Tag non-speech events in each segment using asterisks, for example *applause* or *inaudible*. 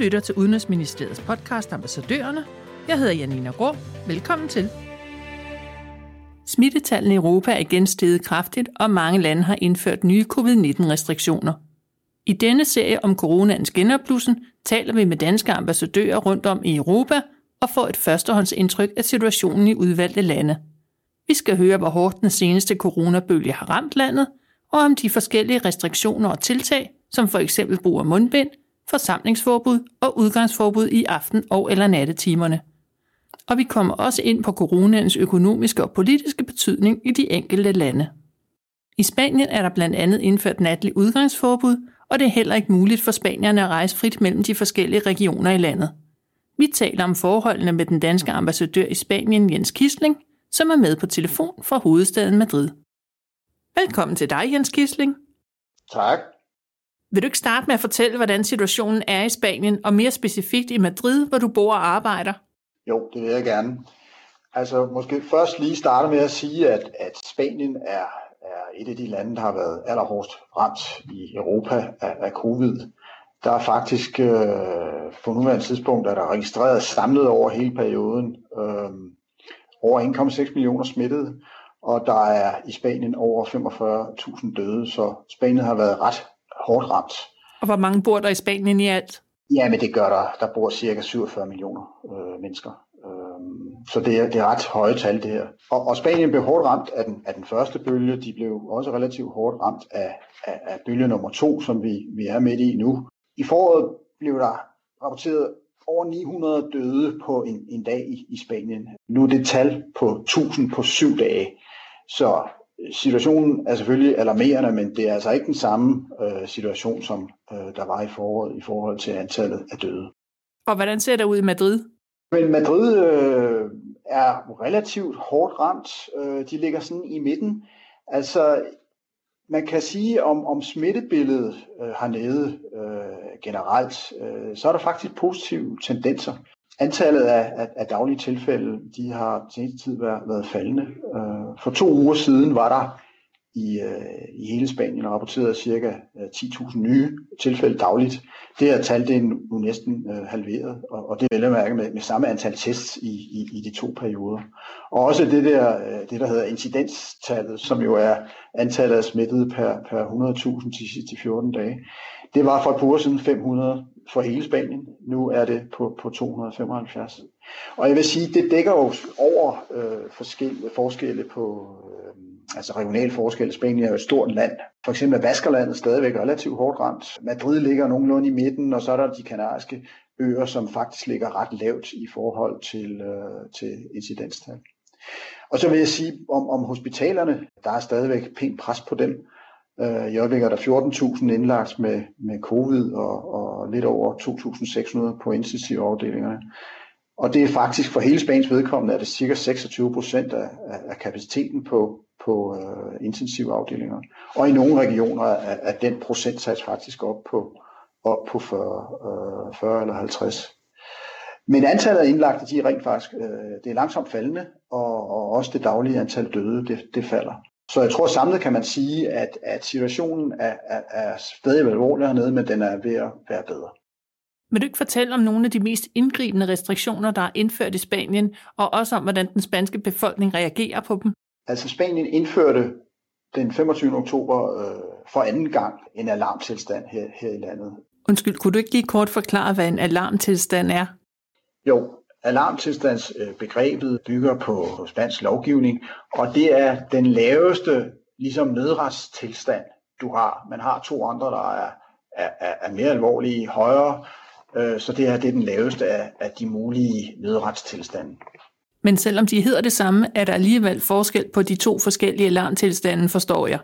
lytter til Udenrigsministeriets podcast Ambassadørerne. Jeg hedder Janina Grå. Velkommen til. Smittetallene i Europa er igen steget kraftigt, og mange lande har indført nye covid-19-restriktioner. I denne serie om coronaens genopblussen taler vi med danske ambassadører rundt om i Europa og får et førstehåndsindtryk af situationen i udvalgte lande. Vi skal høre, hvor hårdt den seneste coronabølge har ramt landet, og om de forskellige restriktioner og tiltag, som for eksempel brug af mundbind, forsamlingsforbud og udgangsforbud i aften- og eller nattetimerne. Og vi kommer også ind på coronaens økonomiske og politiske betydning i de enkelte lande. I Spanien er der blandt andet indført natlig udgangsforbud, og det er heller ikke muligt for spanierne at rejse frit mellem de forskellige regioner i landet. Vi taler om forholdene med den danske ambassadør i Spanien, Jens Kisling, som er med på telefon fra hovedstaden Madrid. Velkommen til dig, Jens Kisling. Tak. Vil du ikke starte med at fortælle, hvordan situationen er i Spanien, og mere specifikt i Madrid, hvor du bor og arbejder? Jo, det vil jeg gerne. Altså måske først lige starte med at sige, at, at Spanien er, er et af de lande, der har været allerhårdest ramt i Europa af, af covid. Der er faktisk øh, på nuværende tidspunkt, er der registreret samlet over hele perioden øh, over 1,6 millioner smittede, og der er i Spanien over 45.000 døde, så Spanien har været ret hårdt ramt. Og hvor mange bor der i Spanien i alt? Ja, men det gør der. Der bor cirka 47 millioner øh, mennesker. Øh, så det er, det er ret høje tal, det her. Og, og Spanien blev hårdt ramt af den, af den første bølge. De blev også relativt hårdt ramt af, af, af bølge nummer to, som vi, vi er midt i nu. I foråret blev der rapporteret over 900 døde på en, en dag i, i Spanien. Nu er det tal på 1000 på syv dage. Så situationen er selvfølgelig alarmerende, men det er altså ikke den samme øh, situation, som øh, der var i foråret i forhold til antallet af døde. Og hvordan ser det ud i Madrid? Men Madrid øh, er relativt hårdt ramt. Øh, de ligger sådan i midten. Altså, man kan sige om, om smittebilledet øh, hernede øh, generelt, øh, så er der faktisk positive tendenser. Antallet af, af, af daglige tilfælde, de har til tid været, været faldende. Øh, for to uger siden var der i, øh, i hele Spanien rapporteret cirka øh, 10.000 nye tilfælde dagligt. Det her tal det er nu næsten øh, halveret, og, og det er vel at mærke med, med samme antal tests i, i, i de to perioder. Og også det der, øh, det der hedder incidenstallet, som jo er antallet af smittede per, per 100.000 de sidste 14 dage. Det var for et par uger siden 500 for hele Spanien. Nu er det på, på 275. Og jeg vil sige, det dækker jo over øh, forskellige forskelle på øh, altså regionale forskelle. Spanien er jo et stort land. For eksempel er Vaskerlandet stadigvæk relativt hårdt ramt. Madrid ligger nogenlunde i midten, og så er der de kanariske øer, som faktisk ligger ret lavt i forhold til, øh, til incidenstal. Og så vil jeg sige om, om hospitalerne, der er stadigvæk pænt pres på dem. Øh, I øjeblikket er der 14.000 indlagt med, med covid og, og lidt over 2.600 på intensivafdelingerne. Og det er faktisk for hele Spaniens vedkommende, er det cirka 26 procent af, af kapaciteten på, på øh, uh, intensivafdelinger. Og i nogle regioner er, er den procentsats faktisk op på, op på 40, uh, 40 eller 50. Men antallet af indlagte, de er rent faktisk, uh, det er langsomt faldende, og, og også det daglige antal døde, det, det falder. Så jeg tror samlet kan man sige, at, at situationen er, er, er stadig alvorlig hernede, men den er ved at være bedre. Vil du ikke fortælle om nogle af de mest indgribende restriktioner, der er indført i Spanien, og også om, hvordan den spanske befolkning reagerer på dem? Altså Spanien indførte den 25. oktober øh, for anden gang en alarmtilstand her, her i landet. Undskyld, kunne du ikke lige kort forklare, hvad en alarmtilstand er? Jo, alarmtilstandsbegrebet bygger på spansk lovgivning, og det er den laveste ligesom nødretstilstand, du har. Man har to andre, der er, er, er mere alvorlige, højere, øh, så det her det er den laveste af, af de mulige nødretstilstande. Men selvom de hedder det samme, er der alligevel forskel på de to forskellige alarmtilstande, forstår jeg.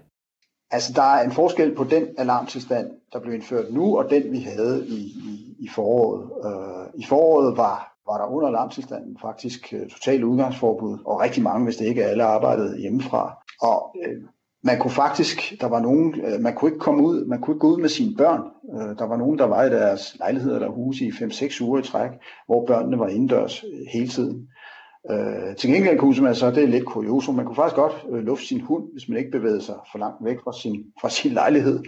Altså, der er en forskel på den alarmtilstand, der blev indført nu, og den, vi havde i, i, i foråret. Uh, I foråret var, var der under alarmtilstanden faktisk øh, totalt udgangsforbud, og rigtig mange, hvis det ikke alle, arbejdede hjemmefra. Og øh, man kunne faktisk, der var nogen, øh, man kunne ikke komme ud, man kunne ikke gå ud med sine børn. Øh, der var nogen, der var i deres lejligheder eller huse i 5-6 uger i træk, hvor børnene var indendørs øh, hele tiden. Øh, til gengæld kunne man så, det er lidt kuriosum, man kunne faktisk godt øh, lufte sin hund, hvis man ikke bevægede sig for langt væk fra sin, fra sin lejlighed.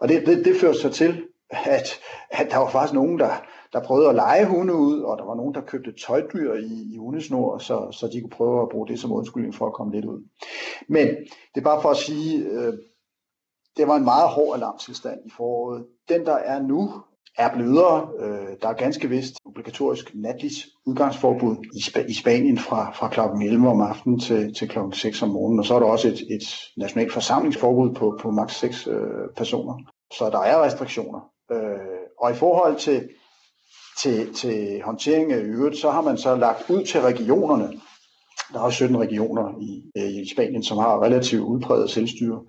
Og det, det, det førte sig til, at, at der var faktisk nogen, der, der prøvede at lege hunde ud, og der var nogen, der købte tøjdyr i, i hundesnor, så, så de kunne prøve at bruge det som undskyldning for at komme lidt ud. Men det er bare for at sige, øh, det var en meget hård alarmtilstand i foråret. Den, der er nu, er blødere. Øh, der er ganske vist obligatorisk natligt udgangsforbud i, Sp- i Spanien fra, fra kl. 11 om aftenen til, til kl. 6 om morgenen. Og så er der også et, et nationalt forsamlingsforbud på, på maks 6 øh, personer. Så der er restriktioner. Øh, og i forhold til, til, til håndtering af øvrigt, så har man så lagt ud til regionerne. Der er 17 regioner i, øh, i Spanien, som har relativt udpræget selvstyre.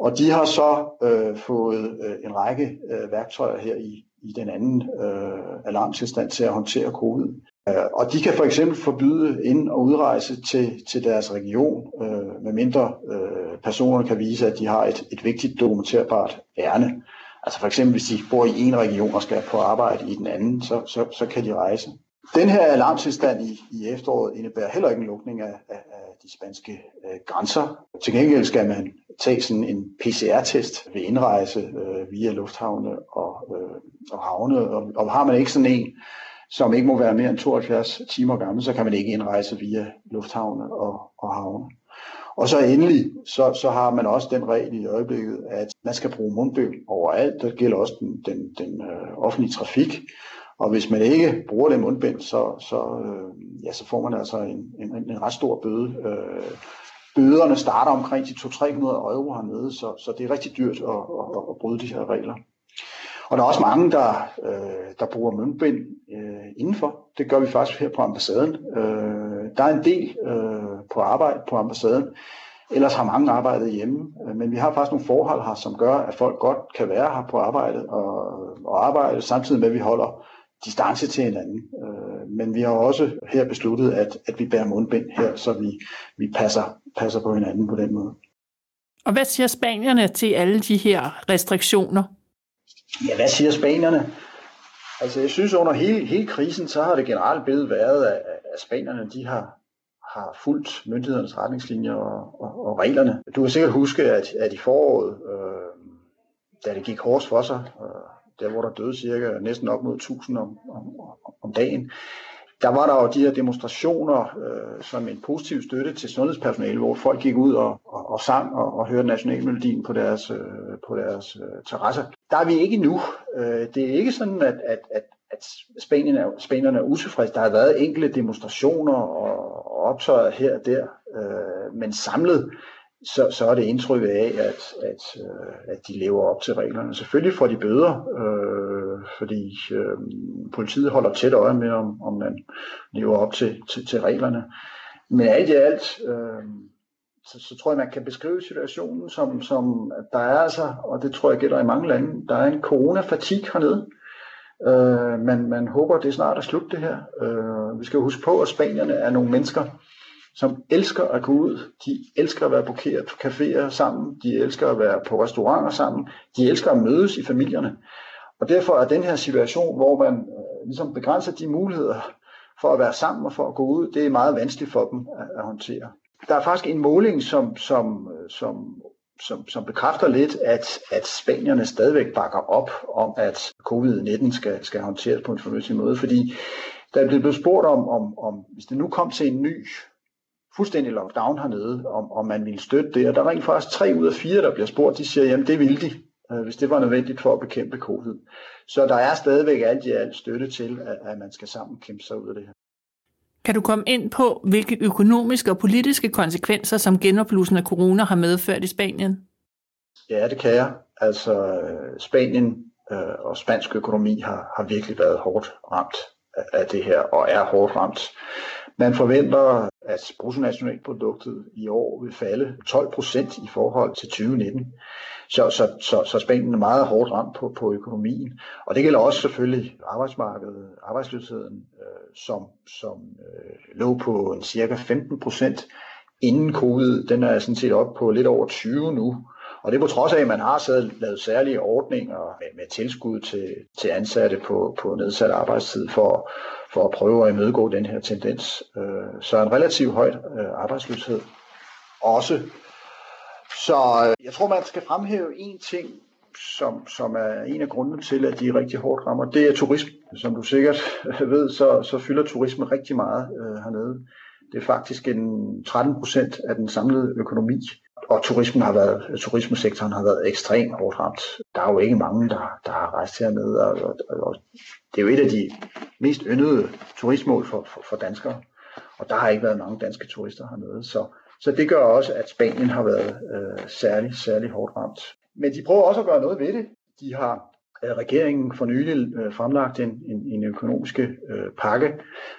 Og de har så øh, fået øh, en række øh, værktøjer her i, i den anden øh, alarmtilstand til at håndtere covid. Øh, og de kan for eksempel forbyde ind- og udrejse til, til deres region, øh, medmindre øh, personerne kan vise, at de har et, et vigtigt dokumenterbart ærne. Altså for eksempel, hvis de bor i en region og skal på arbejde i den anden, så, så, så kan de rejse. Den her alarmtilstand i, i efteråret indebærer heller ikke en lukning af, af, af de spanske øh, grænser. Til gengæld skal man tage sådan en PCR-test ved indrejse øh, via lufthavne og, øh, og havne. Og, og har man ikke sådan en, som ikke må være mere end 72 timer gammel, så kan man ikke indrejse via lufthavne og, og havne. Og så endelig, så, så har man også den regel i øjeblikket, at man skal bruge mundbind overalt. Det gælder også den, den, den øh, offentlige trafik. Og hvis man ikke bruger det mundbind, så, så, øh, ja, så får man altså en, en, en ret stor bøde. Øh, bøderne starter omkring de 200-300 euro hernede, så, så det er rigtig dyrt at, at, at bryde de her regler. Og der er også mange, der, øh, der bruger mundbind øh, indenfor. Det gør vi faktisk her på ambassaden. Øh, der er en del øh, på arbejde på ambassaden. Ellers har mange arbejdet hjemme. Øh, men vi har faktisk nogle forhold her, som gør, at folk godt kan være her på arbejdet og, og arbejde, samtidig med, at vi holder distance til hinanden. Øh, men vi har også her besluttet, at, at vi bærer mundbind her, så vi, vi passer, passer på hinanden på den måde. Og hvad siger spanierne til alle de her restriktioner? Ja, hvad siger spanierne? Altså, jeg synes, under hele, hele krisen, så har det generelt billede været, at, at spanierne, de har, har fulgt myndighedernes retningslinjer og, og, og reglerne. Du kan sikkert huske, at, at i foråret, øh, da det gik hårdt for sig, øh, der hvor der døde cirka næsten op mod 1000 om, om, om dagen, der var der jo de her demonstrationer øh, som en positiv støtte til sundhedspersonale, hvor folk gik ud og, og, og sang og, og hørte nationalmelodien på deres, øh, på deres øh, terrasser. Der er vi ikke nu. Øh, det er ikke sådan, at, at, at, at Spanien er, spanierne er utilfredse. Der har været enkelte demonstrationer og, og optøjer her og der, øh, men samlet så, så er det indtryk af, at, at, øh, at de lever op til reglerne. Selvfølgelig får de bøder, øh, øh, fordi øh, politiet holder tæt øje med, om, om man lever op til, til, til reglerne. Men alt i alt, øh, så, så tror jeg, man kan beskrive situationen som, som at der er altså, og det tror jeg gælder i mange lande, der er en coronafatig hernede. Øh, man, man håber, det er snart er slut det her. Øh, vi skal huske på, at spanierne er nogle mennesker, som elsker at gå ud, de elsker at være på caféer sammen, de elsker at være på restauranter sammen, de elsker at mødes i familierne. Og derfor er den her situation, hvor man øh, ligesom begrænser de muligheder for at være sammen og for at gå ud, det er meget vanskeligt for dem at, at håndtere. Der er faktisk en måling, som, som, øh, som, som, som bekræfter lidt, at, at spanierne stadigvæk bakker op om, at covid-19 skal, skal håndteres på en fornuftig måde, fordi der er blevet spurgt om, om, om, hvis det nu kom til en ny fuldstændig lockdown hernede, om, om man ville støtte det. Og der er rent faktisk tre ud af fire, der bliver spurgt, de siger, jamen det vil de, øh, hvis det var nødvendigt for at bekæmpe covid. Så der er stadigvæk alt i alt støtte til, at, at man skal sammen kæmpe sig ud af det her. Kan du komme ind på, hvilke økonomiske og politiske konsekvenser, som genopblussen af corona har medført i Spanien? Ja, det kan jeg. Altså, Spanien øh, og spansk økonomi har, har virkelig været hårdt ramt af det her, og er hårdt ramt. Man forventer, at bruttonationalproduktet i år vil falde 12 procent i forhold til 2019. Så, så, så, så Spanien er meget hårdt ramt på, på økonomien. Og det gælder også selvfølgelig arbejdsmarkedet, arbejdsløsheden, øh, som, som øh, lå på en cirka 15 procent inden covid. Den er sådan set op på lidt over 20 nu. Og det er på trods af, at man har så lavet særlige ordninger med, med tilskud til, til ansatte på, på nedsat arbejdstid for, for at prøve at imødegå den her tendens. Øh, så en relativt høj øh, arbejdsløshed også. Så øh, jeg tror, man skal fremhæve en ting, som, som er en af grundene til, at de er rigtig hårdt rammer, det er turisme. Som du sikkert *laughs* ved, så, så fylder turisme rigtig meget øh, hernede. Det er faktisk en 13 procent af den samlede økonomi. Og turismen har været, turismesektoren har været ekstremt hårdt ramt. Der er jo ikke mange, der, der har rejst hernede, og, og, og det er jo et af de mest yndede turistmål for, for, for danskere. Og der har ikke været mange danske turister hernede. Så, så det gør også, at Spanien har været øh, særlig, særlig hårdt ramt. Men de prøver også at gøre noget ved det. De har øh, regeringen for nylig øh, fremlagt en, en, en økonomisk øh, pakke,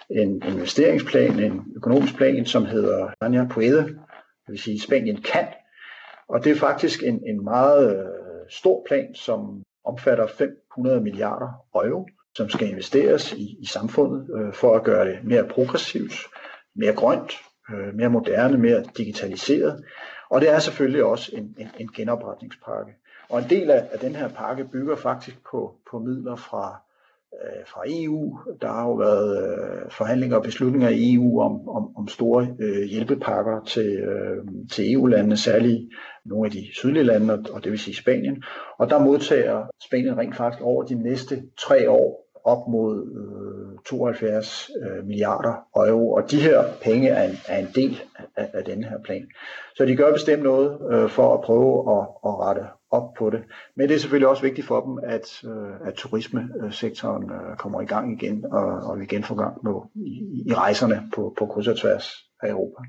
en investeringsplan, en økonomisk plan, som hedder Anja Puede, det vil sige Spanien kan. Og det er faktisk en, en meget øh, stor plan, som omfatter 500 milliarder euro, som skal investeres i, i samfundet øh, for at gøre det mere progressivt, mere grønt, øh, mere moderne, mere digitaliseret. Og det er selvfølgelig også en, en, en genopretningspakke. Og en del af, af den her pakke bygger faktisk på, på midler fra, øh, fra EU. Der har jo været øh, forhandlinger og beslutninger i EU om, om, om store øh, hjælpepakker til, øh, til EU-landene, særligt nogle af de sydlige lande, og det vil sige Spanien. Og der modtager Spanien rent faktisk over de næste tre år op mod øh, 72 øh, milliarder euro, og de her penge er en, er en del af, af denne her plan. Så de gør bestemt noget øh, for at prøve at, at rette op på det. Men det er selvfølgelig også vigtigt for dem, at, øh, at turismesektoren øh, kommer i gang igen, og, og vi igen får gang nu i, i rejserne på, på kryds og tværs af Europa.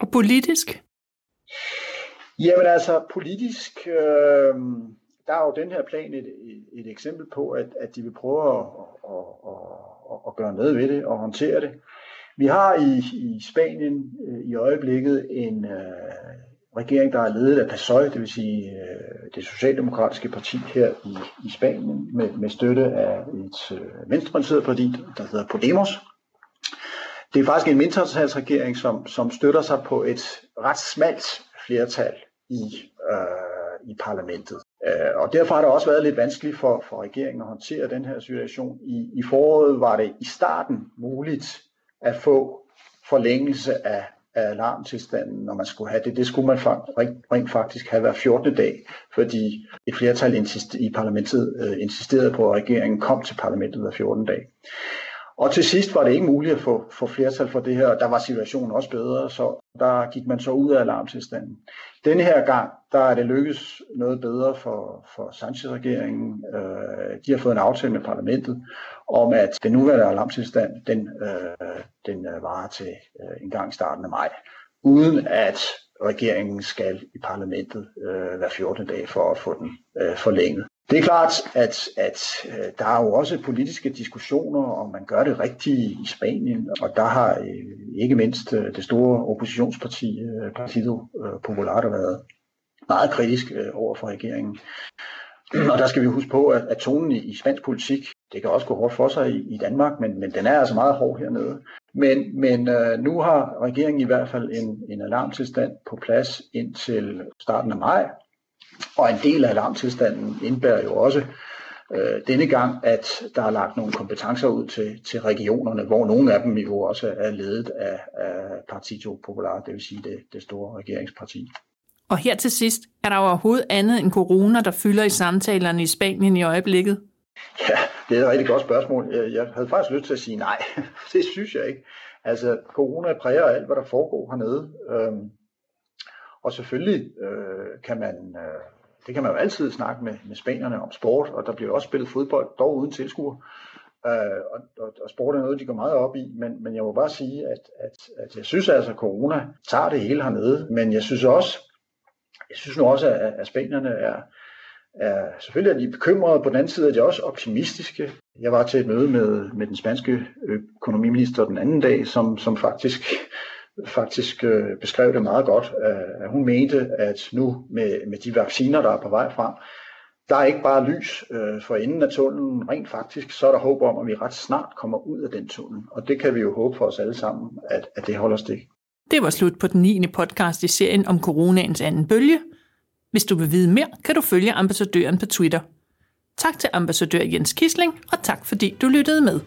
Og politisk? Jamen altså, politisk... Øh, der er jo den her plan et, et, et eksempel på, at, at de vil prøve at, at, at, at gøre noget ved det og håndtere det. Vi har i, i Spanien øh, i øjeblikket en øh, regering, der er ledet af PSOE, det vil sige øh, det socialdemokratiske parti her i, i Spanien, med, med støtte af et øh, venstreorienteret parti, der hedder Podemos. Det er faktisk en mindretalsregering, som, som støtter sig på et ret smalt flertal i, øh, i parlamentet. Øh, og derfor har det også været lidt vanskeligt for, for regeringen at håndtere den her situation. I, I foråret var det i starten muligt at få forlængelse af, af alarmtilstanden, når man skulle have det. Det skulle man rent, faktisk have hver 14. dag, fordi et flertal i parlamentet øh, insisterede på, at regeringen kom til parlamentet hver 14. dag. Og til sidst var det ikke muligt at få, få flertal for det her, og der var situationen også bedre, så der gik man så ud af alarmtilstanden. Denne her gang, der er det lykkedes noget bedre for, for Sanchez-regeringen. Øh, de har fået en aftale med parlamentet om, at den nuværende alarmtilstand, den, øh, den øh, varer til øh, en gang i starten af maj, uden at regeringen skal i parlamentet øh, hver 14. dag for at få den øh, forlænget. Det er klart, at, at øh, der er jo også politiske diskussioner, om man gør det rigtigt i Spanien, og der har øh, ikke mindst øh, det store oppositionsparti, Partido Popular, været meget kritisk over for regeringen. *clears throat* Og der skal vi huske på, at, at tonen i, i spansk politik, det kan også gå hårdt for sig i, i Danmark, men, men den er altså meget hård hernede. Men, men øh, nu har regeringen i hvert fald en, en alarmtilstand på plads indtil starten af maj, og en del af alarmtilstanden indbærer jo også øh, denne gang, at der er lagt nogle kompetencer ud til, til regionerne, hvor nogle af dem jo også er ledet af, af Partido Popular, det vil sige det, det store regeringsparti. Og her til sidst, er der overhovedet andet end corona, der fylder i samtalerne i Spanien i øjeblikket? Ja, det er et rigtig godt spørgsmål. Jeg havde faktisk lyst til at sige nej. *laughs* Det synes jeg ikke. Altså, corona præger alt, hvad der foregår hernede. Øhm, og selvfølgelig øh, kan man, øh, det kan man jo altid snakke med, med spanierne om sport, og der bliver også spillet fodbold, dog uden tilskuer. Øh, og, og, og sport er noget, de går meget op i, men, men jeg må bare sige, at, at, at jeg synes altså, at corona tager det hele hernede, men jeg synes også, jeg synes nu også, at, at spanierne er, er, selvfølgelig er de bekymrede, på den anden side er de også optimistiske. Jeg var til et møde med, med den spanske økonomiminister den anden dag, som, som faktisk faktisk øh, beskrev det meget godt. Øh, hun mente, at nu med, med de vacciner, der er på vej frem, der er ikke bare lys øh, for enden af tunnelen. Rent faktisk, så er der håb om, at vi ret snart kommer ud af den tunnel. Og det kan vi jo håbe for os alle sammen, at, at det holder stik. Det var slut på den 9. podcast i serien om coronaens anden bølge. Hvis du vil vide mere, kan du følge ambassadøren på Twitter. Tak til ambassadør Jens Kisling, og tak fordi du lyttede med.